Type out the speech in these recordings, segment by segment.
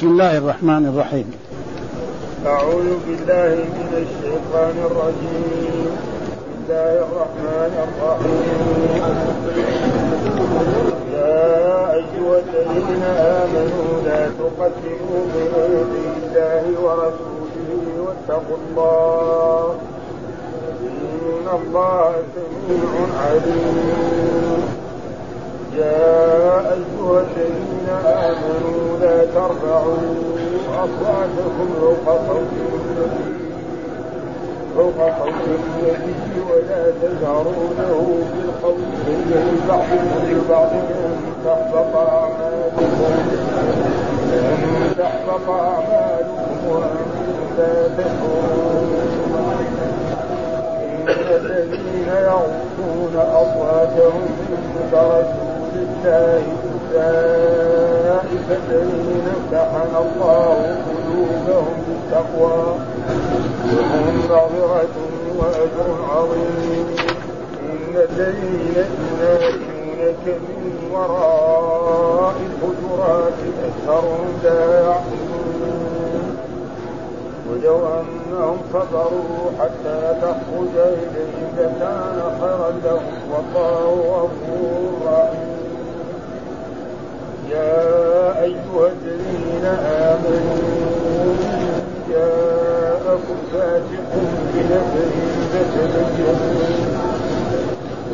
بسم الله الرحمن الرحيم. أعوذ بالله من الشيطان الرجيم. بسم الله الرحمن الرحيم. يا أيها الذين آمنوا لا تقدموا بين الله ورسوله واتقوا الله. إن الله سميع عليم. يا أيها الذين آمنوا لا ترفعوا أصواتكم فوق صوت النبي فوق صوت النبي ولا تجهروا له بالقول كجهر بعضكم لبعض أن تحبط أعمالكم أن تحبط أعمالكم وأنتم لا تشعرون. الذين يغضون أصواتهم عند الله أولئك الذين امتحن الله قلوبهم بالتقوى. لهم مغفرة وأجر عظيم. إن الذين ينادونك من وراء الحجرات أكثرهم لا يعقلون ولو أنهم صبروا حتى تخرج إليهم لكان خيرا لهم. والله غفور رحيم. يا أيها الذين آمنوا جاءكم فاسق بنبأ فتبينوا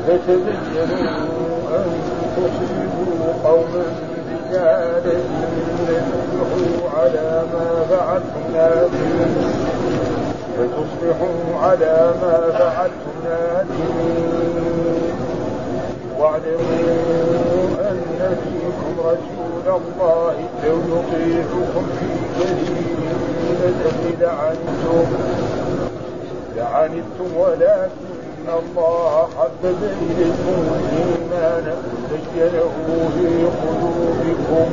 فتبينوا أن تصيبوا قوما بجهالة فتصبحوا على ما فعلتم فتصبحوا على ما فعلتم نادمين واعلموا أن فيكم رسول الله لو يطيعكم في كثير من لعنتم لعنتم ولكن الله حبب إليكم الإيمان وزينه في قلوبكم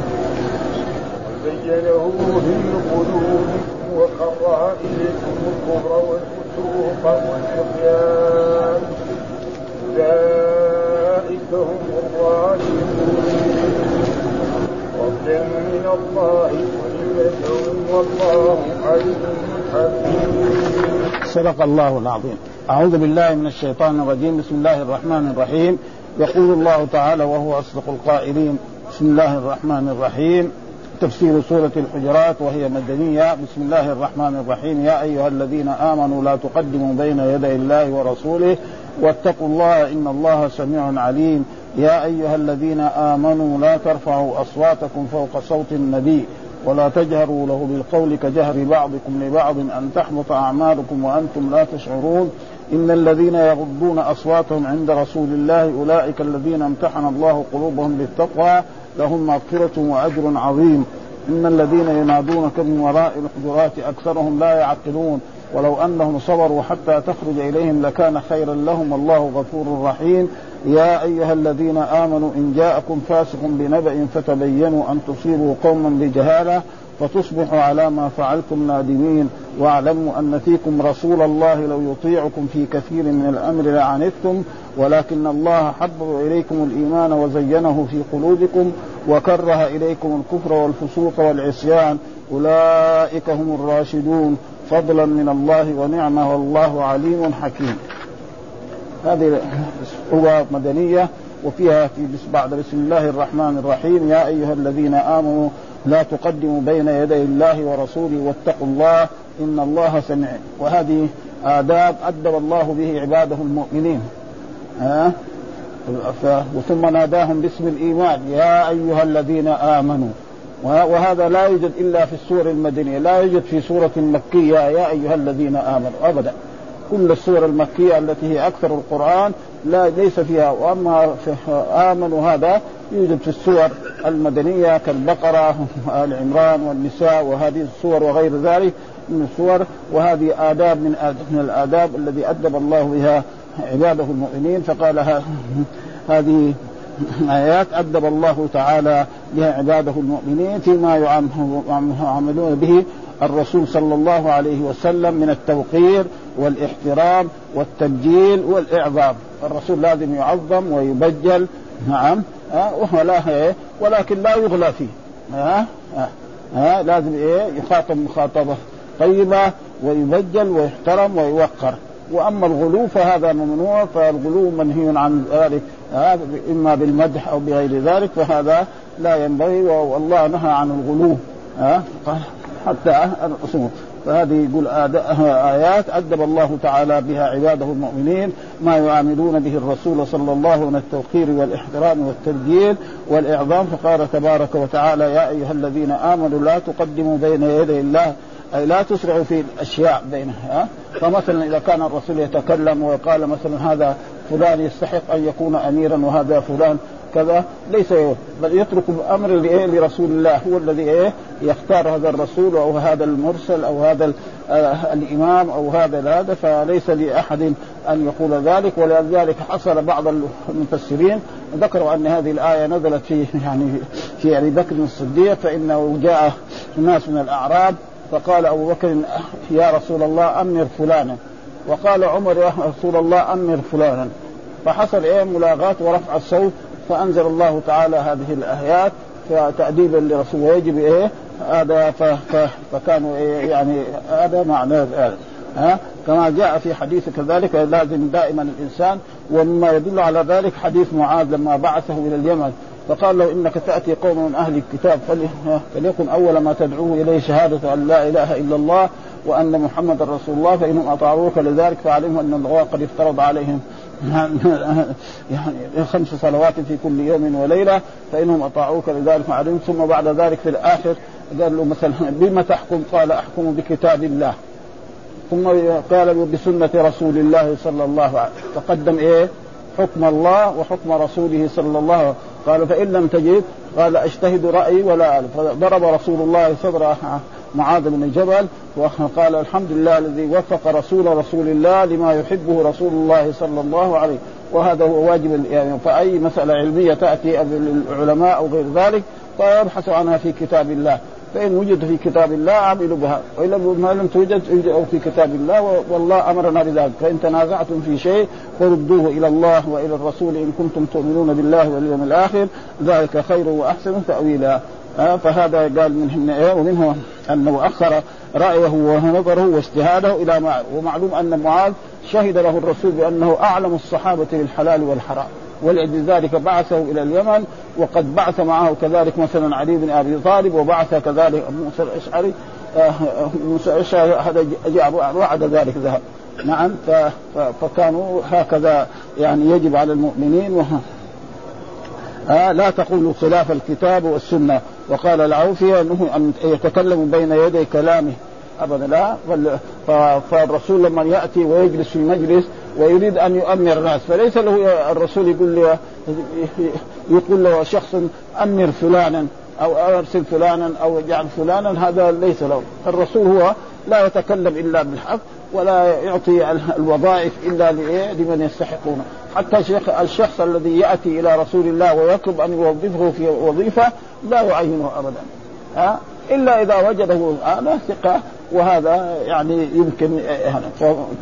وزينه في قلوبكم وكره إليكم الكفر والفسوق والعصيان أولئك هم الظالمون فضلا من صدق الله العظيم. أعوذ بالله من الشيطان الرجيم. بسم الله الرحمن الرحيم. يقول الله تعالى وهو أصدق القائلين. بسم الله الرحمن الرحيم. تفسير سورة الحجرات وهي مدنية. بسم الله الرحمن الرحيم. يا أيها الذين آمنوا لا تقدموا بين يدي الله ورسوله واتقوا الله إن الله سميع عليم. يا أيها الذين آمنوا لا ترفعوا أصواتكم فوق صوت النبي ولا تجهروا له بالقول كجهر بعضكم لبعض أن تحبط أعمالكم وأنتم لا تشعرون. إن الذين يغضون أصواتهم عند رسول الله أولئك الذين امتحن الله قلوبهم بالتقوى لهم مغفرة وأجر عظيم. إن الذين ينادونك من وراء الحجرات أكثرهم لا يعقلون. ولو أنهم صبروا حتى تخرج إليهم لكان خيرا لهم والله غفور رحيم. يا أيها الذين آمنوا إن جاءكم فاسق بنبأ فتبينوا أن تصيبوا قوما بجهالة فتصبحوا على ما فعلتم نادمين. واعلموا أن فيكم رسول الله لو يطيعكم في كثير من الأمر لعنتم ولكن الله حبب إليكم الإيمان وزينه في قلوبكم وكره إليكم الكفر والفسوق والعصيان. أولئك هم الراشدون. فضلا من الله ونعمه والله عليم حكيم. هذه هو مدنية وفيها في بعد بسم الله الرحمن الرحيم. يا أيها الذين آمنوا لا تقدموا بين يدي الله ورسوله واتقوا الله إن الله سميع. وهذه آداب أدب الله به عباده المؤمنين. ها؟ ثم ناداهم باسم الإيمان. يا أيها الذين آمنوا وهذا لا يوجد إلا في السور المدنية، لا يوجد في سورة مكية يا أيها الذين آمنوا أبدا. كل السور المكية التي هي أكثر القرآن لا ليس فيها وأما في آمنوا هذا يوجد في السور المدنية كالبقرة وال عمران والنساء وهذه السور وغير ذلك من السور وهذه آداب من من الآداب الذي أدب الله بها عباده المؤمنين فقال هذه آيات أدب الله تعالى بها عباده المؤمنين فيما يعاملون به الرسول صلى الله عليه وسلم من التوقير والإحترام والتبجيل والإعظام. الرسول لازم يعظم ويبجل. نعم. ولا ولكن لا يغلى فيه. ها ها لازم إيه؟ يخاطب مخاطبة طيبة ويبجل ويحترم ويوقر. وأما الغلو فهذا ممنوع فالغلو منهي عن ذلك. إما بالمدح أو بغير ذلك فهذا لا ينبغي والله نهى عن الغلو حتى الأصول. فهذه يقول آيات أدب الله تعالى بها عباده المؤمنين ما يعاملون به الرسول صلى الله عليه وسلم من التوقير والإحترام والتبجيل والإعظام. فقال تبارك وتعالى يا أيها الذين آمنوا لا تقدموا بين يدي الله أي لا تسرعوا في الأشياء بينها فمثلا إذا كان الرسول يتكلم وقال مثلا هذا فلان يستحق أن يكون أميرا وهذا فلان كذا ليس بل يترك الأمر لرسول الله هو الذي إيه؟ يختار هذا الرسول أو هذا المرسل أو هذا آه الإمام أو هذا هذا فليس لأحد أن يقول ذلك. ولذلك حصل بعض المفسرين ذكروا أن هذه الآية نزلت في يعني في أبي بكر الصديق فإنه جاء ناس من الأعراب فقال أبو بكر يا رسول الله أمر فلانا. وقال عمر يا رسول الله أمر فلانا. فحصل إيه؟ ملاغات ورفع الصوت فأنزل الله تعالى هذه الآيات تأديبا لرسول. ويجب إيه؟ هذا فكانوا إيه؟ يعني هذا معنى هذا ها؟ كما جاء في حديث كذلك لازم دائما الإنسان ومما يدل على ذلك حديث معاذ لما بعثه إلى اليمن. فقال له إنك تأتي قوم من أهل الكتاب فليكن أول ما تدعوه إليه شهادة أن لا إله إلا الله وأن محمدا رسول الله فانهم أطاعوك لذلك فعلموا أن الله قد افترض عليهم يعني خمس صلوات في كل يوم وليلة فانهم أطاعوك لذلك فعلموا ثم بعد ذلك في الآخر قال له مثلا بما تحكم؟ قال أحكم بكتاب الله ثم قال بسنة رسول الله صلى الله عليه وسلم تقدم إيه؟ حكم الله وحكم رسوله صلى الله عليه وسلم. قال فإن لم تجد قال أجتهد رأيي ولا أعرف. فضرب رسول الله صدر معاذ بن جبل وقال الحمد لله الذي وفق رسول رسول الله لما يحبه رسول الله صلى الله عليه وهذا هو واجب يعني فأي مسألة علمية تأتي العلماء أو غير ذلك فيبحث عنها في كتاب الله. فإن وجد في كتاب الله عملوا بها وإلا ما لم توجد أو في كتاب الله والله أمرنا بذلك. فإن تنازعتم في شيء فردوه إلى الله وإلى الرسول إن كنتم تؤمنون بالله واليوم الآخر. ذلك خير وأحسن تأويلا. فهذا قال منهن إيه ومنه أنه أخر رأيه ونظره واجتهاده إلى ما ومعلوم أن معاذ شهد له الرسول بأنه أعلم الصحابة بالحلال والحرام. ولذلك بعثه إلى اليمن وقد بعث معه كذلك مثلا علي بن أبي طالب وبعث كذلك موسى الأشعري آه، موسى الأشعري هذا جاء بعد ذلك ذهب. نعم فكانوا هكذا يعني يجب على المؤمنين وها آه لا تقولوا خلاف الكتاب والسنة. وقال العوفي إنه أن يتكلم بين يدي كلامه. ابدا لا فالرسول لما يأتي ويجلس في مجلس ويريد أن يؤمر الناس فليس له الرسول يقول له يقول له شخص أمر فلانا أو أرسل فلانا أو اجعل فلانا هذا ليس له. الرسول هو لا يتكلم إلا بالحق ولا يعطي الوظائف إلا لمن يستحقونه حتى الشخص الذي يأتي إلى رسول الله ويطلب أن يوظفه في وظيفة لا يعينه ابدا. ها؟ إلا إذا وجده هذا ثقة وهذا يعني يمكن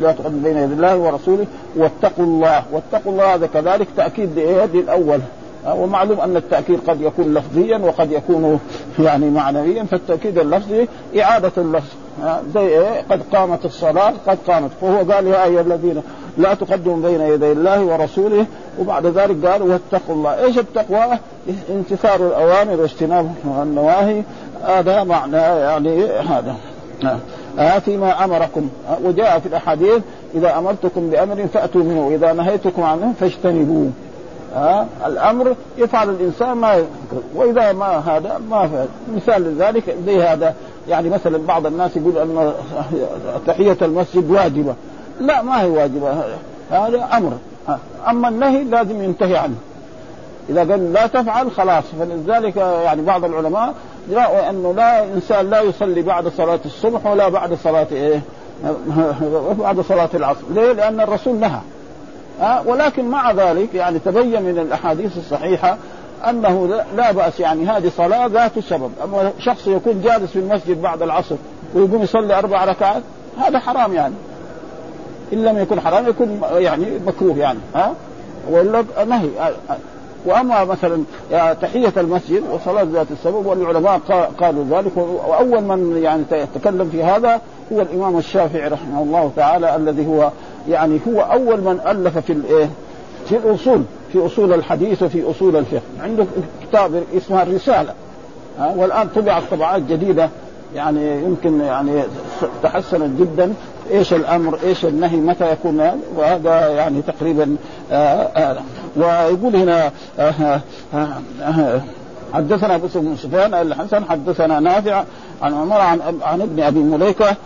لا تقدم بين يدي الله ورسوله واتقوا الله. واتقوا الله هذا كذلك تأكيد ليد الأول. ومعلوم أن التأكيد قد يكون لفظيا وقد يكون يعني معنويا فالتأكيد اللفظي إعادة اللفظ. زي إيه؟ قد قامت الصلاة قد قامت. فهو قال يا أيها الذين لا تقدموا بين يدي الله ورسوله. وبعد ذلك قال واتقوا الله. إيش التقوى؟ انتصار الأوامر واجتناب النواهي. هذا معنى يعني هذا. آه فيما أمركم. آه وجاء في الأحاديث إذا أمرتكم بأمر فأتوا منه وإذا نهيتكم عنه فاجتنبوه. آه الأمر يفعل الإنسان ما وإذا ما هذا ما فعل مثال لذلك زي هذا. يعني مثلا بعض الناس يقول أن تحية المسجد واجبة. لا ما هي واجبة. هذا أمر. آه، أما النهي لازم ينتهي عنه. إذا قال لا تفعل خلاص. فلذلك يعني بعض العلماء رأوا أنه لا إنسان لا يصلي بعد صلاة الصبح ولا بعد صلاة إيه؟ بعد صلاة العصر. ليه؟ لأن الرسول نهى. أه؟ ولكن مع ذلك يعني تبين من الأحاديث الصحيحة أنه لا بأس يعني هذه صلاة ذات سبب أما شخص يكون جالس في المسجد بعد العصر ويقوم يصلي أربع ركعات هذا حرام يعني. إن لم يكن حرام يكون يعني مكروه يعني. ها؟ أه؟ ولا نهي. وأما مثلا تحية المسجد وصلاة ذات السبب والعلماء قالوا ذلك وأول من يعني تكلم في هذا هو الإمام الشافعي رحمه الله تعالى الذي هو يعني هو أول من ألف في الايه في الأصول في أصول الحديث وفي أصول الفقه. عنده كتاب اسمه الرسالة والآن طبعت طبعات جديدة يعني يمكن يعني تحسنت جدا. إيش الأمر إيش النهي متى يكون وهذا يعني تقريبا آه، آه، ويقول هنا آآ آه، حدثنا أبو سفيان الحسن حدثنا نافع عن عمر عن عن ابن أبي مليكة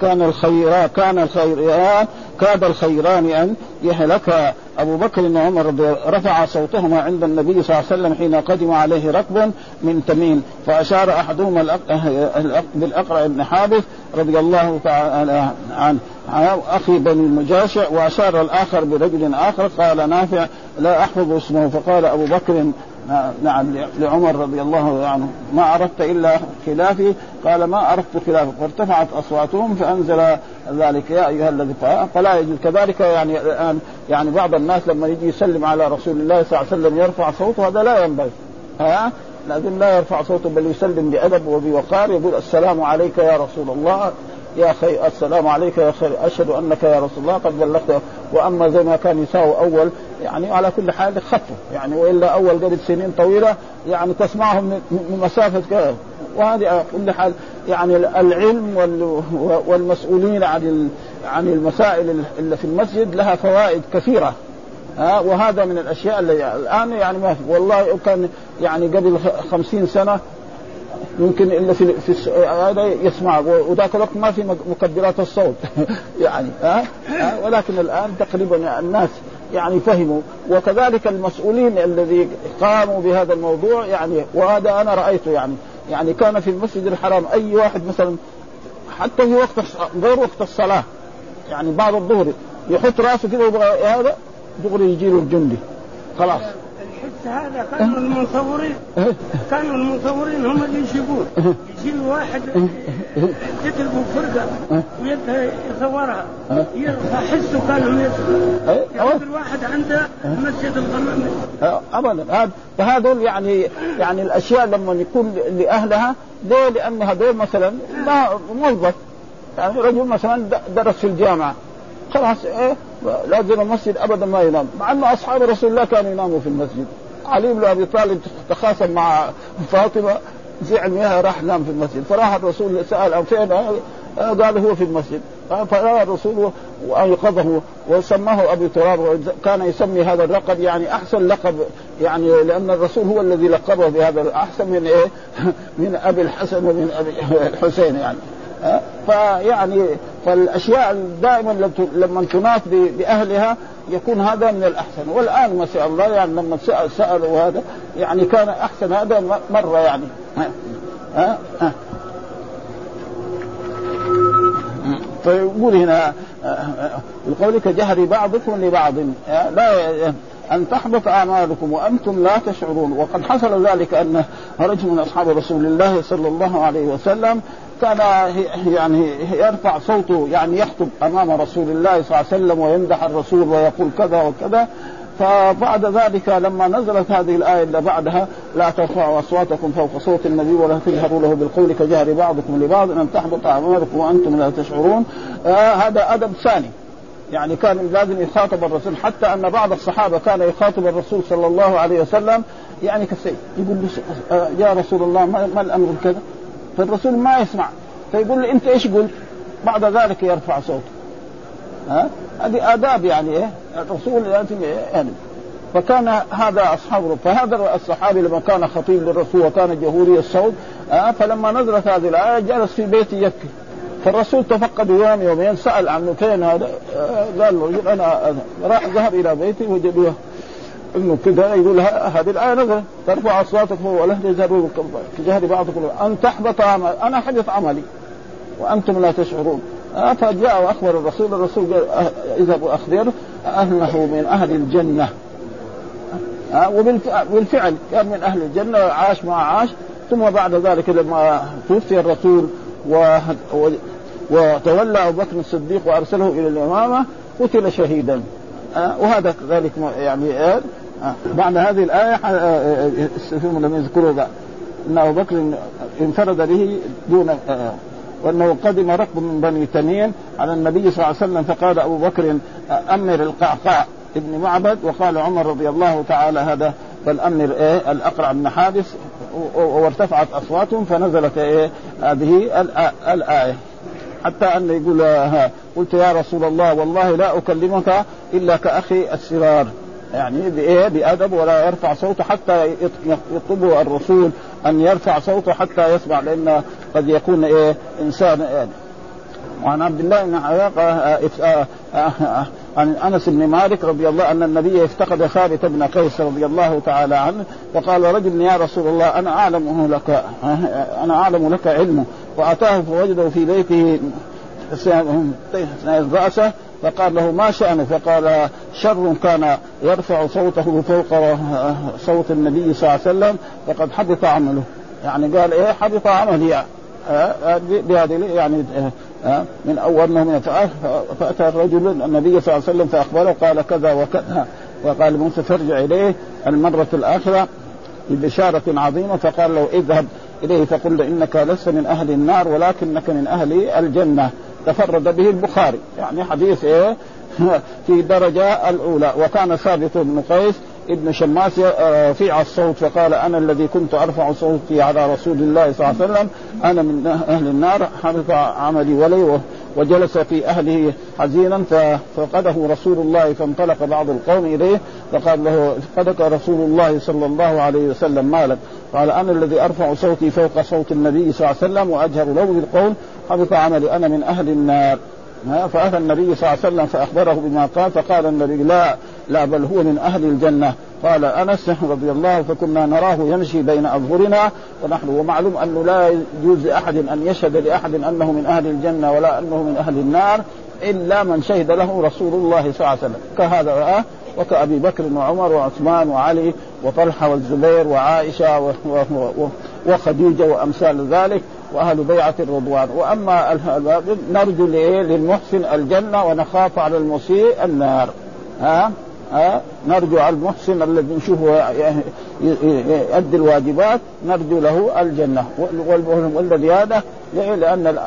كان الخيران كان الخيران كاد الخيران أن يهلك أبو بكر وعمر رفع صوتهما عند النبي صلى الله عليه وسلم حين قدم عليه ركب من تميم. فأشار أحدهما بالأقرع بن حابس رضي الله تعالى عنه. أخي بني المجاشع وأشار الآخر برجل آخر قال نافع لا أحفظ اسمه. فقال أبو بكر نعم لعمر رضي الله عنه. ما اردت إلا خلافي. قال ما اردت خلافك. فارتفعت أصواتهم فأنزل ذلك. يا أيها الذي فلا يجوز. كذلك يعني الآن يعني بعض الناس لما يجي يسلم على رسول الله صلى الله عليه وسلم يرفع صوته هذا لا ينبغي. ها؟ لازم لا يرفع صوته بل يسلم بأدب وبوقار يقول السلام عليك يا رسول الله. يا خير السلام عليك يا خير أشهد أنك يا رسول الله قد بلغت. وأما زي ما كان يساوي أول يعني على كل حال خفوا يعني وإلا أول قبل سنين طويلة يعني تسمعهم من مسافة كذا. وهذه على كل حال يعني العلم والمسؤولين عن عن المسائل اللي في المسجد لها فوائد كثيرة. ها؟ وهذا من الأشياء اللي الآن يعني ما والله كان يعني قبل خمسين سنة يمكن إلا في, في هذا يسمع وذاك الوقت ما في مكبرات الصوت. يعني ها؟ ولكن الآن تقريبا الناس يعني فهموا. وكذلك المسؤولين الذي قاموا بهذا الموضوع يعني وهذا أنا رأيته يعني. يعني كان في المسجد الحرام أي واحد مثلا حتى في وقت غير وقت الصلاة يعني بعد الظهر يحط رأسه كده هذا دغري يجي له الجندي. خلاص. هذا كانوا المصورين كانوا المصورين هم اللي يجيبون يجيب واحد يضربوا فرقة ويبدا يصورها. يرفع حسه كانهم يصوروا ياخذ الواحد عنده مسجد الغمام. ابدا. هذا فهذول يعني يعني الأشياء لما يكون لأهلها ليه؟ لأن هذول مثلا ما موظف. يعني رجل مثلا درس في الجامعة. خلاص إيه. لازم المسجد ابدا ما ينام. مع أن أصحاب رسول الله كانوا يناموا في المسجد. علي بن أبي طالب تخاصم مع فاطمة زعل منها راح نام في المسجد. فراح الرسول سأل فين؟ قال هو في المسجد. فراى الرسول وايقظه وسماه أبي تراب كان يسمي هذا اللقب يعني أحسن لقب يعني لأن الرسول هو الذي لقبه بهذا احسن من إيه؟ من أبي الحسن ومن أبي الحسين يعني. فيعني فالأشياء دائما لما تناف بأهلها يكون هذا من الأحسن. والآن ما شاء الله يعني لما سألوا هذا يعني كان أحسن هذا مرة يعني. ها؟ ها؟ فيقول هنا القول كجهر بعضكم لبعض. لا أن تحبط أعمالكم وأنتم لا تشعرون. وقد حصل ذلك أن رجل من أصحاب رسول الله صلى الله عليه وسلم كان يعني يرفع صوته يعني يخطب أمام رسول الله صلى الله عليه وسلم ويمدح الرسول ويقول كذا وكذا. فبعد ذلك لما نزلت هذه الآية اللي بعدها لا ترفعوا أصواتكم فوق صوت النبي ولا تجهروا له بالقول كجهر بعضكم لبعض أن تحبط أعمالكم وأنتم لا تشعرون. آه هذا أدب ثاني. يعني كان لازم يخاطب الرسول حتى أن بعض الصحابة كان يخاطب الرسول صلى الله عليه وسلم يعني كالسيف يقول له آه يا رسول الله ما الأمر كذا؟ فالرسول ما يسمع. فيقول له أنت إيش قلت؟ بعد ذلك يرفع صوته. ها؟ هذه آداب يعني إيه؟ الرسول لازم يعني فكان هذا اصحابه فهذا الصحابي لما كان خطيب للرسول وكان جهوري الصوت آه فلما نزلت هذه الآية جلس في بيته يبكي فالرسول تفقد يوم يومين سأل عنه فين هذا؟ آه قال له أنا راح ذهب إلى بيتي وجدوه. إنه كذا يقول هذه الآية نزلت. ترفع أصواتكم ولا تجهروا كجهر بعضكم. أن تحبط عمل. أنا حدث عملي. وأنتم لا تشعرون. فجاء وأخبر الرسول. الرسول قال آه، إذهبوا اخبره أنه من أهل الجنة. آه وبالفعل كان من أهل الجنة. عاش ما عاش. ثم بعد ذلك لما توفي الرسول و... و... وتولى أبو بكر الصديق وأرسله إلى الأمامة قتل شهيدا. آه وهذا كذلك يعني آه بعد هذه الآية فيهم لم يذكروا أن أبو بكر انفرد به دون وأنه قدم ركب من بني تميم على النبي صلى الله عليه وسلم فقال أبو بكر أمر القعقاع ابن معبد وقال عمر رضي الله تعالى هذا فالامر إيه الأقرع بن حادث وارتفعت أصواتهم فنزلت إيه هذه الآية. حتى انه يقول قلت يا رسول الله والله لا أكلمك إلا كأخي السرار. يعني بإيه؟ بأدب ولا يرفع صوته حتى يطلبه الرسول أن يرفع صوته حتى يسمع لأن قد يكون إيه؟ إنسان يعني وعن عبد الله بن عياق عن أنس بن مالك رضي الله أن النبي افتقد ثابت بن قيس رضي الله تعالى عنه فقال رجل يا رسول الله أنا أعلم لك أنا أعلم لك علمه وأتاه فوجده في بيته رأسه؟ فقال له ما شأنه فقال شر كان يرفع صوته فوق صوت النبي صلى الله عليه وسلم فقد حبط عمله. يعني قال إيه حبط عملي بهذه يعني من أول من فأتى الرجل النبي صلى الله عليه وسلم فأخبره قال كذا وكذا. وقال موسى فارجع إليه المرة الآخرة ببشارة عظيمة فقال له اذهب إليه فقل له إنك لست من أهل النار ولكنك من أهل الجنة. تفرد به البخاري. يعني حديث إيه؟ في درجة الأولى. وكان ثابت بن قيس ابن شماس رفيع الصوت فقال أنا الذي كنت أرفع صوتي على رسول الله صلى الله عليه وسلم أنا من أهل النار حبط عملي ولي وجلس في أهله حزينا ففقده رسول الله فانطلق بعض القوم إليه فقال له فقدك رسول الله صلى الله عليه وسلم مالك قال أنا الذي أرفع صوتي فوق صوت النبي صلى الله عليه وسلم وأجهر له بالقول حبط عملي أنا من أهل النار. فأتى النبي صلى الله عليه وسلم فأخبره بما قال فقال النبي لا لا بل هو من أهل الجنة. قال أنس رضي الله فكنا نراه يمشي بين أظهرنا ونحن ومعلوم أنه لا يجوز لأحد أن يشهد لأحد أنه من أهل الجنة ولا أنه من أهل النار إلا من شهد له رسول الله صلى الله عليه وسلم. كهذا وكأبي بكر وعمر وعثمان وعلي وطلحة والزبير وعائشة وخديجة وأمثال ذلك. وأهل بيعة الرضوان. وأما نرجو للمحسن الجنة ونخاف على المسيء النار. ها؟ ها؟ نرجو على المحسن الذي نشوفه يؤدي الواجبات نرجو له الجنة. والذي هذا لأن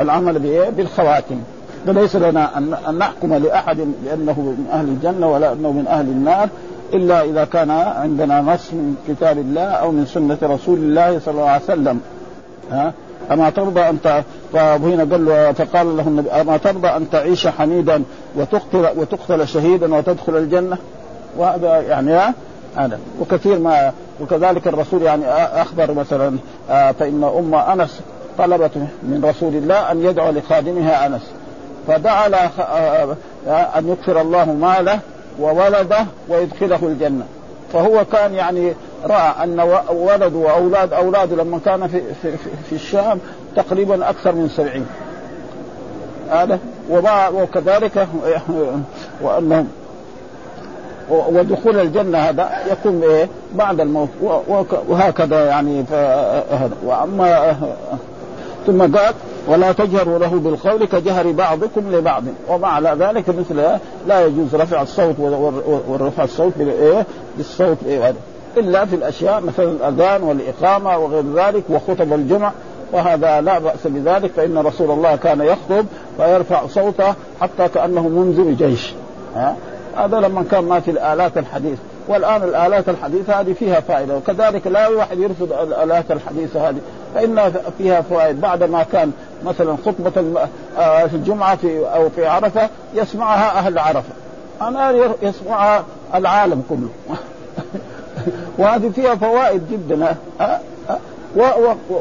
العمل بالخواتم. فليس لنا أن نحكم لأحد بأنه من أهل الجنة ولا أنه من أهل النار إلا إذا كان عندنا نص من كتاب الله أو من سنة رسول الله صلى الله عليه وسلم. ها؟ أما ترضى أن فهنا قال له فقال له النبي أما ترضى أن تعيش حميدا وتقتل وتقتل شهيدا وتدخل الجنة؟ وهذا يعني هذا. وكثير ما وكذلك الرسول يعني أخبر مثلا فإن أم أنس طلبت من رسول الله أن يدعو لخادمها أنس. فدعا أن يكثر الله ماله وولده ويدخله الجنة. فهو كان يعني رأى أن ولد وأولاد اولاده لما كان في في, في الشام تقريبا أكثر من سبعين. هذا وما وكذلك وأنهم ودخول الجنة هذا يكون إيه؟ بعد الموت وهكذا يعني هذا. وأما ثم قال ولا تجهروا له بالقول كجهر بعضكم لبعض. ومع ذلك مثل لا يجوز رفع الصوت ورفع الصوت بالايه بالصوت إيه؟ إلا في الأشياء مثلا الأذان والإقامة وغير ذلك وخطب الجمع وهذا لا بأس بذلك فإن رسول الله كان يخطب فيرفع صوته حتى كأنه منزل جيش. هذا لما كان ما في الآلات الحديث. والآن الآلات الحديثة هذه فيها فائدة وكذلك لا واحد يرفض الآلات الحديثة هذه فان فيها فوائد. بعد ما كان مثلا خطبة آه، في الجمعة في أو في عرفة يسمعها أهل عرفة. أنا يسمعها العالم كله. وهذه فيها فوائد جدا.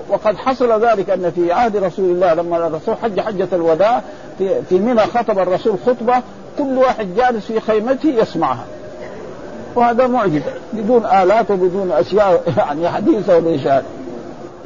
وقد حصل ذلك أن في عهد رسول الله لما الرسول حج حجة الوداع في في منى خطب الرسول خطبة كل واحد جالس في خيمته يسمعها. وهذا معجزه بدون آلات وبدون أشياء يعني حديثة وليش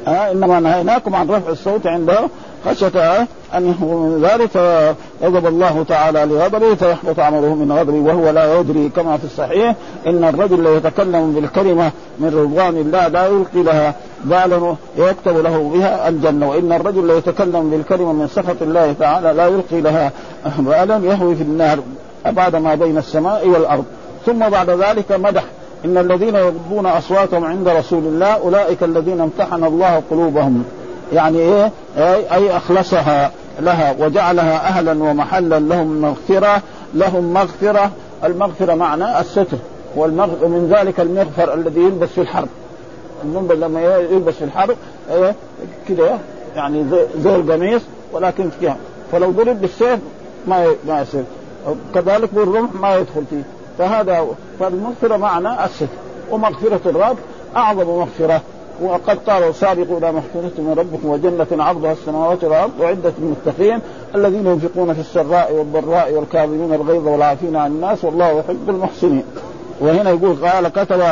ها إنما نهيناكم عن رفع الصوت عنده خشية أن من ذلك. فغضب الله تعالى لغضبه فيحبط عمله من غضبه وهو لا يدري كما في الصحيح إن الرجل لا يتكلم بالكلمة من رضوان الله لا يلقي لها بالا يكتب له بها الجنة. وإن الرجل لا يتكلم بالكلمة من سخط الله تعالى لا يلقي لها بالا يهوي في النار. أبعد ما بين السماء والأرض. ثم بعد ذلك مدح. إن الذين يغضون أصواتهم عند رسول الله أولئك الذين امتحن الله قلوبهم. يعني إيه؟ اي أخلصها لها وجعلها أهلا ومحلا لهم مغفره لهم مغفرة. المغفرة معنى الستر. والمغ... ومن ذلك المغفر الذي يلبس في الحرب. المنبر لما يلبس في الحرب إيه؟ كده يعني زي القميص ولكن فيها. فلو ضرب بالسيف ما ما يصير. كذلك بالرمح ما يدخل فيه. فهذا فالمغفرة معنى الستر ومغفرة الرب أعظم مغفرة. وقد قال سابقوا إلى مغفرة من ربكم وجنة عرضها السماوات والأرض وعدة المتقين الذين ينفقون في السراء والضراء والكاظمين الغيظ والعافين عن الناس والله يحب المحسنين. وهنا يقول قال كتب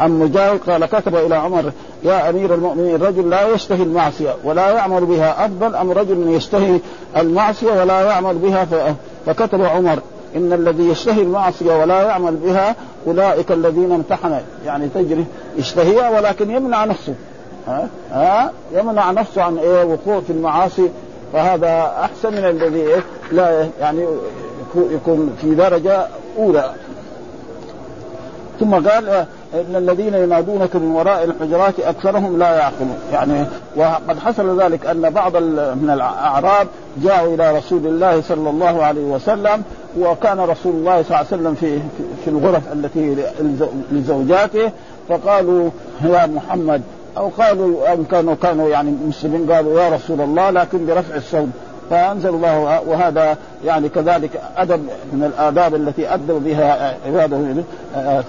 عن مجاهد قال كتب إلى عمر يا أمير المؤمنين رجل لا يشتهي المعصية ولا يعمل بها أفضل أم رجل يشتهي المعصية ولا يعمل بها فكتب عمر إن الذي يشتهي المعصية ولا يعمل بها أولئك الذين امتحن يعني تجري يشتهيها ولكن يمنع نفسه ها ها يمنع نفسه عن إيه وقوع في المعاصي فهذا أحسن من الذي إيه لا يعني يكون في درجة أولى. ثم قال إن الذين ينادونك من وراء الحجرات أكثرهم لا يعقلون. يعني وقد حصل ذلك أن بعض من الأعراب جاءوا إلى رسول الله صلى الله عليه وسلم وكان رسول الله صلى الله عليه وسلم في في الغرف التي لزوجاته فقالوا يا محمد أو قالوا ان كانوا كانوا يعني مسلمين قالوا يا رسول الله لكن برفع الصوت. فأنزل الله وهذا يعني كذلك أدب من الآداب التي ادب بها عباده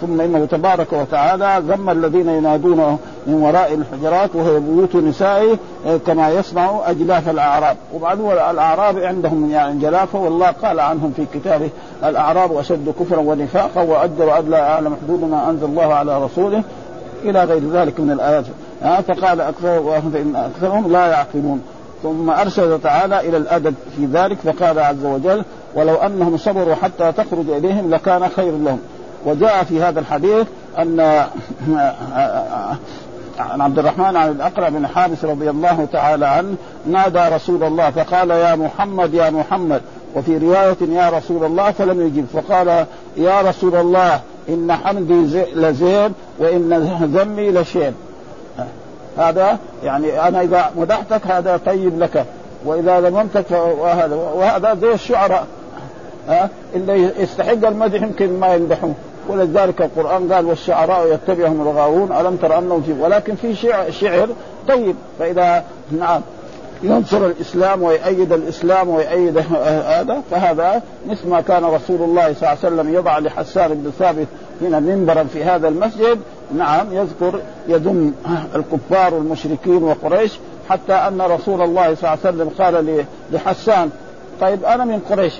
ثم إنه تبارك وتعالى ذم الذين ينادون من وراء الحجرات وهي بيوت نسائه كما يصنع أجلاف الأعراب. وبعدين الأعراب عندهم يعني جلافة والله قال عنهم في كتابه الأعراب أشد كفرا ونفاقا واجر ادلى أعلم حدود ما أنزل الله على رسوله إلى غير ذلك من الآيات. فقال أكثر فإن أكثرهم لا يعقلون. ثم أرشد تعالى إلى الأدب في ذلك فقال عز وجل ولو أنهم صبروا حتى تخرج إليهم لكان خير لهم. وجاء في هذا الحديث أن عن عبد الرحمن عن الاقرع بن حابس رضي الله تعالى عنه نادى رسول الله فقال يا محمد يا محمد. وفي رواية يا رسول الله فلم يجب فقال يا رسول الله إن حمدي لزين وإن ذمي لشين. هذا يعني أنا إذا مدحتك هذا طيب لك وإذا ذممتك وهذا وهذا زي الشعراء ها؟ اللي يستحق المدح يمكن ما يمدحون. ولذلك القرآن قال والشعراء يتبعهم الغاوون ألم تر أنهم في ولكن في شعر, شعر طيب. فاذا نعم. ينصر الإسلام ويؤيد الإسلام ويؤيد هذا فهذا مثل ما كان رسول الله صلى الله عليه وسلم يضع لحسان بن ثابت هنا منبرا في هذا المسجد نعم يذكر يذم الكفار والمشركين وقريش حتى أن رسول الله صلى الله عليه وسلم قال لحسان طيب أنا من قريش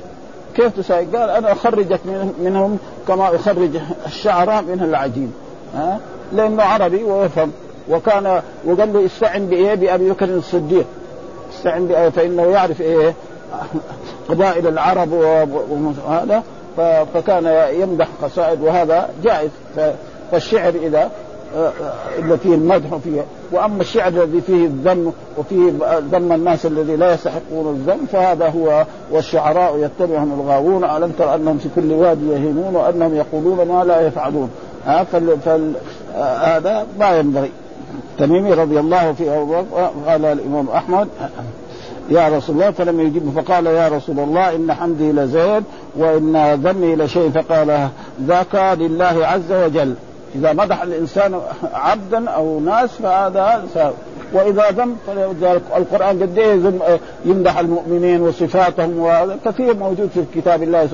كيف تساوي؟ قال أنا أخرجك منهم كما اخرج الشعراء من العجين ها لأنه عربي ويفهم وكان وقال له استعن بإيه؟ بأبي بكر الصديق استعن بأية فإنه يعرف إيه؟ قبائل العرب وهذا فكان يمدح قصائد وهذا جائز. فالشعر إذا آه، اللي فيه المدح فيه وأما الشعر الذي فيه الذم وفيه ذم الناس الذي لا يستحقون الذم فهذا هو والشعراء يتبعهم الغاوون. ألم تر أنهم في كل وادي يهيمون وأنهم يقولون ما لا يفعلون. ها آه، هذا ما ينبغي. تميمي رضي الله فيه قال الإمام أحمد يا رسول الله فلم يجبه فقال يا رسول الله إن حمدي لزيد وإن ذمي لشيء فقال ذاك لله عز وجل. إذا مدح الإنسان عبدا أو ناس فهذا وإذا ذم القران قد يمدح المؤمنين وصفاتهم وهذا كثير موجود في كتاب الله.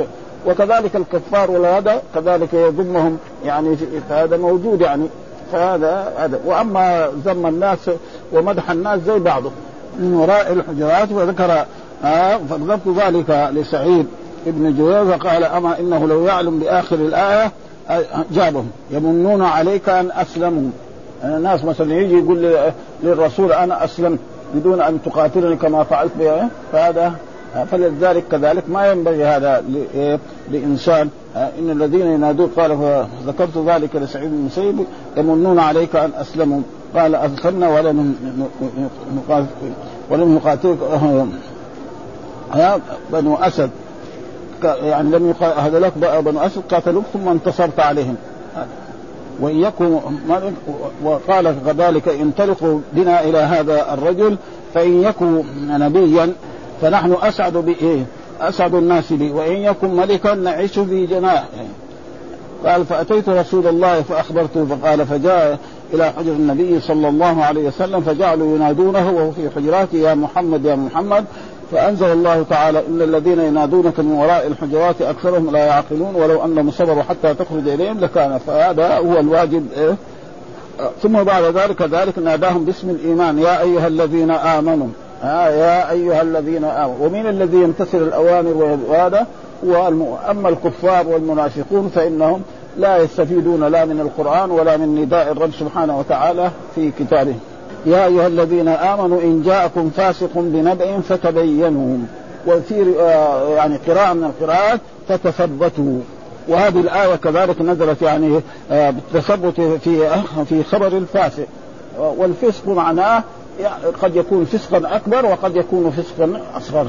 وكذلك الكفار وهذا كذلك يذمهم يعني فهذا موجود يعني. فهذا هذا وأما ذم الناس ومدح الناس زي بعضهم من وراء الحجرات وذكر آه ذلك لسعيد ابن جوير فقال أما إنه لو يعلم بآخر الآية جابهم. يمنون عليك أن أسلموا. الناس مثلا يجي يقول للرسول أنا أسلمت بدون أن تقاتلني كما فعلت. به فهذا فلذلك كذلك ما ينبغي هذا لإنسان. إن الذين ينادون قال ذكرت ذلك لسعيد بن مسيب يمنون عليك أن أسلموا. قال ادخلنا ولم ولم يقاتلك بنو أسد. يعني لم هذولاك بنو أسد قاتلوك ثم انتصرت عليهم. وان يكن وقال كذلك انطلقوا بنا إلى هذا الرجل فإن يكن نبيا فنحن أسعد بإيه؟ أسعد الناس به وإن يكن ملكا نعيش في جناح قال فأتيت رسول الله فأخبرته فقال فجاء إلى حجر النبي صلى الله عليه وسلم فجعلوا ينادونه وهو في حجراته يا محمد يا محمد. فأنزل الله تعالى إن الذين ينادونك من وراء الحجرات أكثرهم لا يعقلون ولو انهم صبروا حتى تخرج إليهم لكان فهذا هو الواجب إيه؟ ثم بعد ذلك ذلك ناداهم باسم الإيمان يا أيها الذين آمنوا. ها يا أيها الذين آمنوا. ومن الذي يمتثل الأوامر وهذا أما الكفار والمنافقون فإنهم لا يستفيدون لا من القرآن ولا من نداء الرب سبحانه وتعالى في كتابه. يا أيها الذين آمنوا إن جاءكم فاسق بنبأ فتبينوا. وفي آه، يعني قراءة من القراءات فتثبتوا. وهذه الآية كذلك نزلت يعني آه، بالتثبت في في خبر الفاسق. والفسق معناه قد يكون فسقا أكبر وقد يكون فسقا أصغر.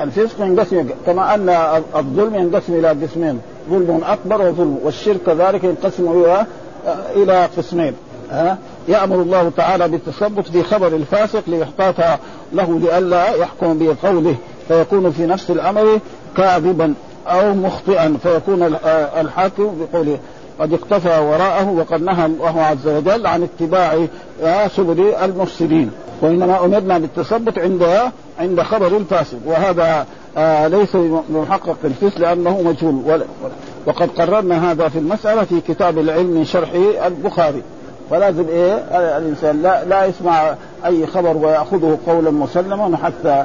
الفسق ينقسم كما أن الظلم ينقسم إلى قسمين ظلم أكبر وظلم والشرك كذلك ينقسم إلى إلى قسمين ها؟ يأمر الله تعالى بالتثبت في خبر الفاسق ليحتاط له لئلا يحكم بقوله فيكون في نفس الأمر كاذبا أو مخطئا فيكون الحاكم بقوله. قد اقتفى وراءه وقد نهى الله عز وجل عن اتباع سبل المفسدين. وإنما أمرنا بالتثبت عند عند خبر الفاسد وهذا آه ليس محقق الفس لأنه مجهول. وقد قررنا هذا في المسألة في كتاب العلم من شرح البخاري. فلازم إيه الإنسان لا لا يسمع أي خبر ويأخذه قولا مسلما حتى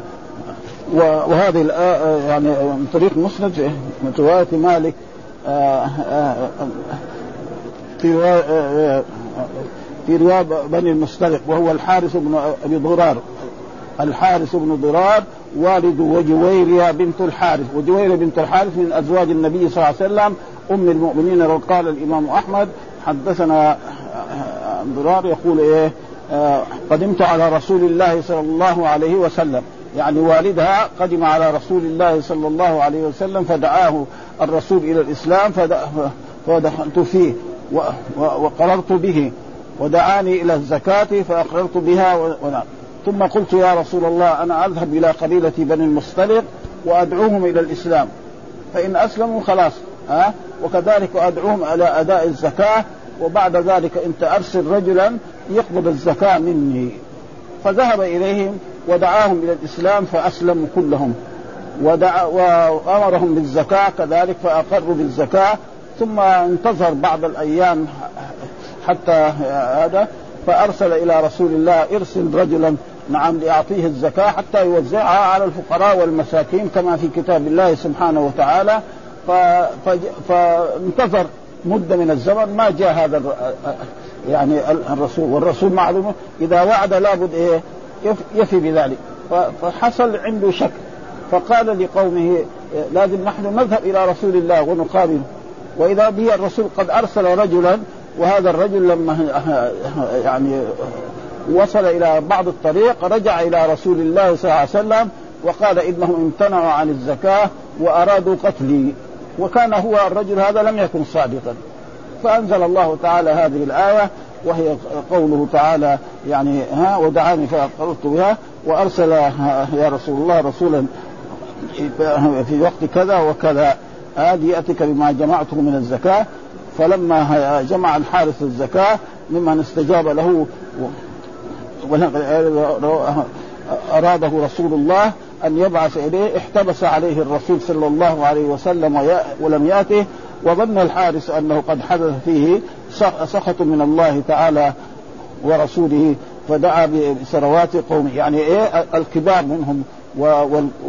وهذه يعني من طريق مسند من رواية مالك. آه، آه، في روايه في روايه بني المستلق وهو الحارث بن أبي ضرار. الحارث بن ضرار والد وجويريا بنت الحارث. وجويريا بنت الحارث من أزواج النبي صلى الله عليه وسلم أم المؤمنين قال الإمام أحمد حدثنا ضرار يقول آه قدمت على رسول الله صلى الله عليه وسلم. يعني والدها قدم على رسول الله صلى الله عليه وسلم فدعاه الرسول إلى الإسلام فدخلت فيه وقررت به ودعاني إلى الزكاة فأقررت بها ونعم ثم قلت يا رسول الله أنا أذهب إلى قبيلة بني المصطلق وأدعوهم إلى الإسلام. فإن أسلموا خلاص ها؟ وكذلك أدعوهم إلى أداء الزكاة وبعد ذلك انت ارسل رجلا يقبض الزكاة مني. فذهب إليهم ودعاهم إلى الإسلام فأسلموا كلهم. ودعا وأمرهم بالزكاة كذلك فأقروا بالزكاة. ثم انتظر بعض الأيام حتى هذا فأرسل إلى رسول الله ارسل رجلا نعم ليعطيه الزكاة حتى يوزعها على الفقراء والمساكين كما في كتاب الله سبحانه وتعالى. فانتظر مدة من الزمن. ما جاء هذا يعني الرسول والرسول معلوم إذا وعد لابد إيه؟ يفي بذلك. فحصل عنده شك. فقال لقومه لازم نحن نذهب إلى رسول الله ونقابله. وإذا به الرسول قد أرسل رجلا وهذا الرجل لما يعني وصل إلى بعض الطريق رجع إلى رسول الله صلى الله عليه وسلم وقال إنهم امتنعوا عن الزكاة وأرادوا قتلي. وكان هو الرجل هذا لم يكن صادقا. فأنزل الله تعالى هذه الآية وهي قوله تعالى يعني ها ودعاني فاقررت بها وأرسل يا رسول الله رسولا في وقت كذا وكذا هذه يأتيك بما جمعته من الزكاة فلما جمع الحارث الزكاة ممن استجاب له أراده رسول الله أن يبعث إليه احتبس عليه الرسول صلى الله عليه وسلم ولم يأته وظن الحارس أنه قد حدث فيه سخط من الله تعالى ورسوله فدعا بثروات قومه يعني إيه الكبار منهم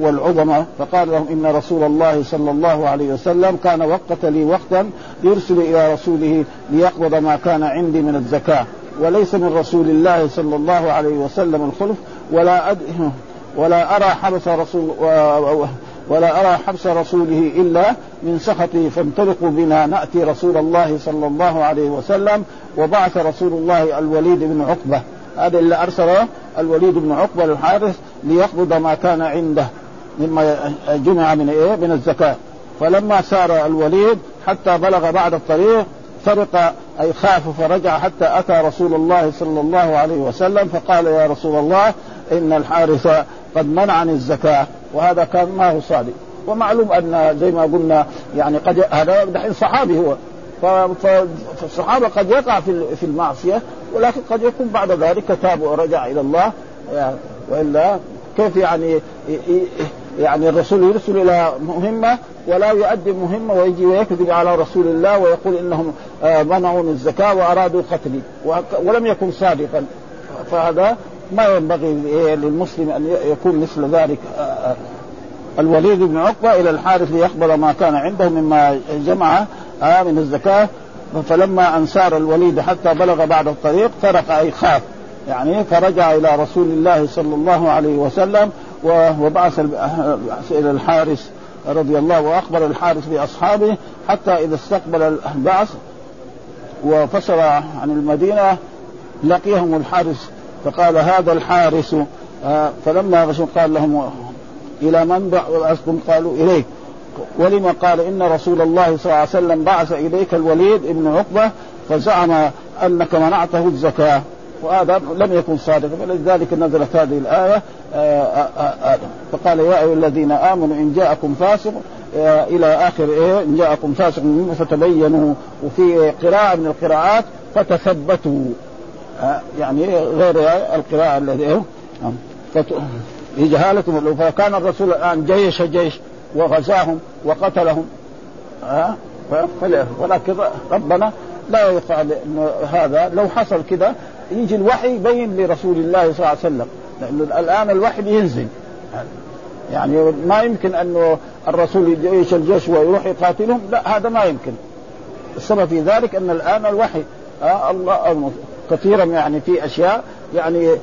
والعظماء فقال لهم إن رسول الله صلى الله عليه وسلم كان وقت لي وقتا يرسل إلى رسوله ليقبض ما كان عندي من الزكاة وليس من رسول الله صلى الله عليه وسلم الخلف ولا. ولا أرى حبس رسول ولا أرى حبس رسوله إلا من سخطه فانطلقوا بنا نأتي رسول الله صلى الله عليه وسلم وبعث رسول الله الوليد بن عقبة. هذا اللي ارسله الوليد بن عقبة للحارث ليقبض ما كان عنده مما جمع من إيه؟ من الزكاة. فلما سار الوليد حتى بلغ بعد الطريق فرق أي خاف فرجع حتى أتى رسول الله صلى الله عليه وسلم فقال يا رسول الله إن الحارث قد منعني الزكاة وهذا كان ما هو صادق. ومعلوم أن زي ما قلنا يعني قد هذا دحين صحابي هو. فالصحابة قد يقع في في المعصية ولكن قد يكون بعد ذلك تاب ورجع إلى الله. يعني وإلا كيف يعني يعني الرسول يرسل إلى مهمة ولا يؤدي المهمه ويجي ويكذب على رسول الله ويقول إنهم آه، منعوا الزكاة وأرادوا قتلي ولم يكن صادقا. فهذا ما ينبغي للمسلم أن يكون مثل ذلك. آه، آه، الوليد بن عقبة إلى الحارث ليقبل ما كان عنده مما جمع من الزكاة. فلما ان سار الوليد حتى بلغ بعد الطريق ترك اي خاف يعني فرجع إلى رسول الله صلى الله عليه وسلم وبعث إلى الحارس رضي الله واخبر الحارس بأصحابه حتى إذا استقبل البعث وفصل عن المدينة لقيهم الحارس فقال هذا الحارس آه، فلما غشوا قال لهم إلى من بعثتم قالوا اليك ولما قال إن رسول الله صلى الله عليه وسلم بعث إليك الوليد بن عقبة فزعم أنك منعته الزكاة. وهذا لم يكن صادقا فلذلك نزلت هذه الآية آه، آه، آه، فقال يا أيها الذين آمنوا إن جاءكم فاسق إلى آخر إيه إن جاءكم فاسق فتبينوا وفي قراءة من القراءات فتثبتوا. يعني غير القراءة الذي إيه جهالة فكان الرسول الآن جيش جيش وغزاهم وقتلهم. ولكن ربنا لا يقع هذا. لو حصل كذا يجي الوحي يبين لرسول الله صلى الله عليه وسلم. لأنه الآن الوحي بينزل. يعني ما يمكن انه الرسول يجيش الجيش ويروح يقاتلهم. لا هذا ما يمكن. السبب في ذلك أن الآن الوحي آه الله كثيرا يعني في أشياء يعني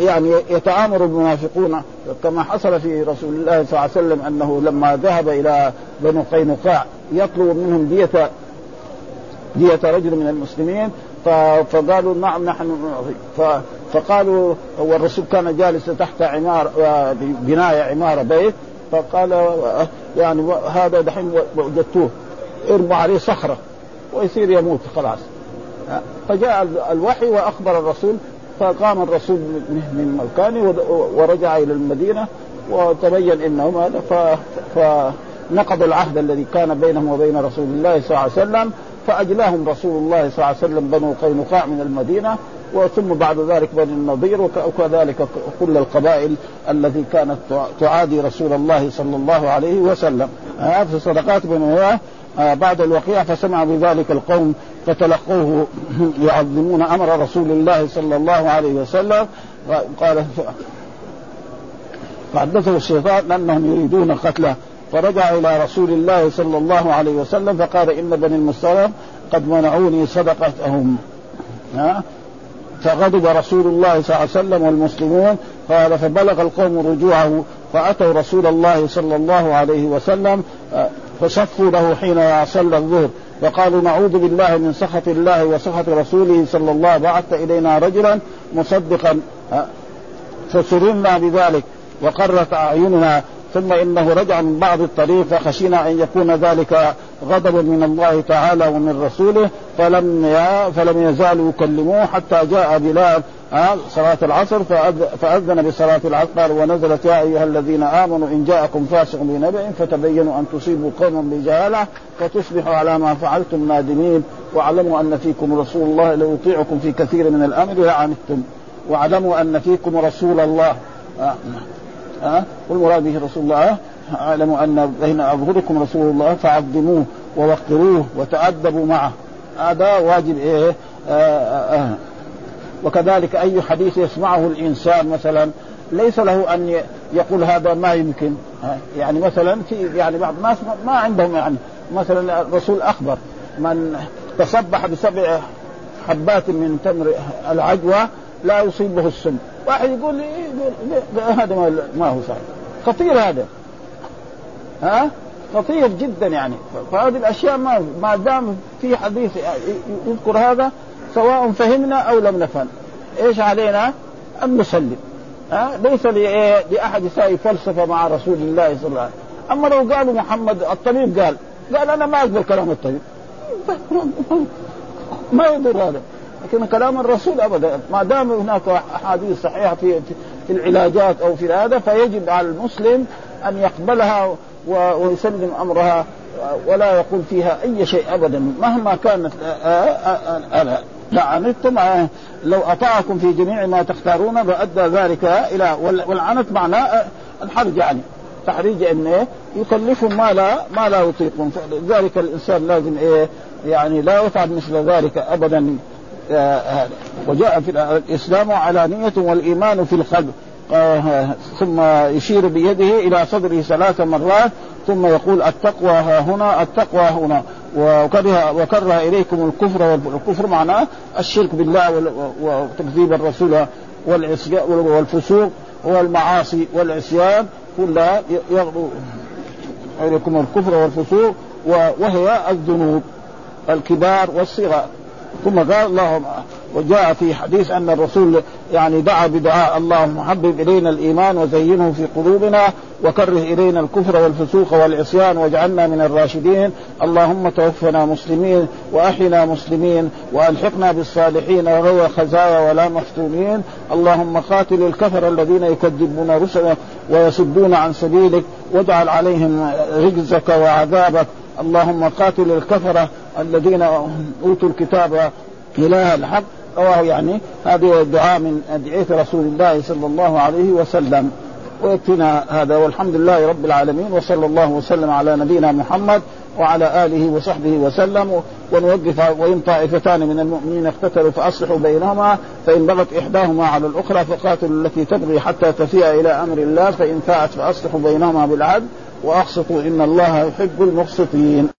يعني يتآمر المنافقون كما حصل في رسول الله صلى الله عليه وسلم أنه لما ذهب إلى بنو قينقاع يطلب منهم دية دية رجل من المسلمين فقالوا نعم نحن فقالوا والرسول كان جالس تحت عمار بناية عمارة بيت فقال يعني هذا دحين وجدتوه ارموا عليه صخرة ويصير يموت خلاص. فجاء الوحي وأخبر الرسول فقام الرسول من مكانه ورجع إلى المدينة وتبين انهم هذا فنقض العهد الذي كان بينهم وبين رسول الله صلى الله عليه وسلم فأجلاهم رسول الله صلى الله عليه وسلم بنو قينقاع من المدينة وثم بعد ذلك بني النضير وكذلك كل القبائل التي كانت تعادي رسول الله صلى الله عليه وسلم. في صدقات بن آه بعد الوقيع فسمع بذلك القوم فتلقوه يعظمون أمر رسول الله صلى الله عليه وسلم. قال فحدثه الشيطان أنهم يريدون قتله. فرجع إلى رسول الله صلى الله عليه وسلم فقال إن بني المصطلق قد منعوني صدقتهم. ها؟ فغضب رسول الله صلى الله عليه وسلم والمسلمون. قال فبلغ القوم رجوعه فأتوا رسول الله صلى الله عليه وسلم. فصفوا له حين صلى الظهر وقالوا نعوذ بالله من سخط الله وسخط رسوله صلى الله عليه بعث إلينا رجلا مصدقا فسررنا بذلك وقرت أعيننا ثم إنه رجع من بعض الطريق فخشينا أن يكون ذلك غضبا من الله تعالى ومن رسوله فلم فلم يزالوا يكلموه حتى جاء بلال صلاة العصر فأذن بصلاة العصر ونزلت يا أيها الذين آمنوا إن جاءكم فاسق بنبأ فتبينوا أن تصيبوا قوما بجهالة فتصبحوا على ما فعلتم نادمين واعلموا أن فيكم رسول الله لو يطيعكم في كثير من الأمر لعنتم واعلموا أن فيكم رسول الله. والمراد به رسول الله اعلموا أن بين أظهركم رسول الله فعظموه ووقروه وتأدبوا معه. هذا واجب إيه؟ آه آه آه. وكذلك أي حديث يسمعه الإنسان مثلا ليس له أن يقول هذا ما يمكن يعني مثلا في يعني بعض الناس ما عندهم يعني مثلا الرسول أخبر من تصبح بسبع حبات من تمر العجوة لا يصيبه السم. واحد يقول لي هذا ما هو صحيح. خطير هذا. ها؟ خطير جدا يعني. فهذه الأشياء ما ما دام في حديث يذكر هذا سواء فهمنا أو لم نفهم. إيش علينا؟ أن نسلم ها؟ ليس لأحد يساوي فلسفة مع رسول الله صلى الله عليه وسلم. أما لو قالوا محمد الطبيب قال قال أنا ما أقبل كلام الطبيب. ما يضر هذا. لكن كلام الرسول ابدا. ما دام هناك أحاديث صحيحة في في العلاجات أو في هذا فيجب على المسلم أن يقبلها ويسلم أمرها ولا يقول فيها أي شيء ابدا مهما كانت. لعنتم لو أطاعكم في جميع ما تختارون فأدى ذلك إلى والعنت معناه الحرج يعني. تحريج انه يكلفهم ما لا ما لا يطيقون. فلذلك الإنسان لازم إيه يعني لا يفعل مثل ذلك ابدا. آه وجاء في الإسلام علانية والإيمان في القلب آه ثم يشير بيده إلى صدره ثلاث مرات ثم يقول التقوى ها هنا التقوى هنا. وكره وكره إليكم الكفر والكفر معناه الشرك بالله وتكذيب الرسول والفسوق والمعاصي والعصيان كلها يغضو إليكم الكفر والفسوق وهي الذنوب الكبار والصغار. ثم قال اللهم وجاء في حديث أن الرسول يعني دعا بدعاء اللهم حبب إلينا الإيمان وزينه في قلوبنا وكره إلينا الكفر والفسوق والعصيان واجعلنا من الراشدين. اللهم توفنا مسلمين وإحنا مسلمين وألحقنا بالصالحين غير خزايا ولا مفتونين. اللهم قاتل الكفر الذين يكذبون رسلك ويصدون عن سبيلك واجعل عليهم رجزك وعذابك. اللهم قاتل الكفرة الذين أوتوا الكتاب إله الحق. رواه يعني هذه الدعاء من أدعية رسول الله صلى الله عليه وسلم. ويكفينا هذا والحمد لله رب العالمين وصلى الله وسلم على نبينا محمد وعلى آله وصحبه وسلم. ونوقف وإن طائفتان من المؤمنين اقتتلوا فأصلحوا بينهما فإن بغت إحداهما على الأخرى فقاتلوا التي تبغي حتى تفيء إلى أمر الله فإن فاءت فأصلحوا بينهما بالعدل. وأقسطوا إن الله يحب المقسطين.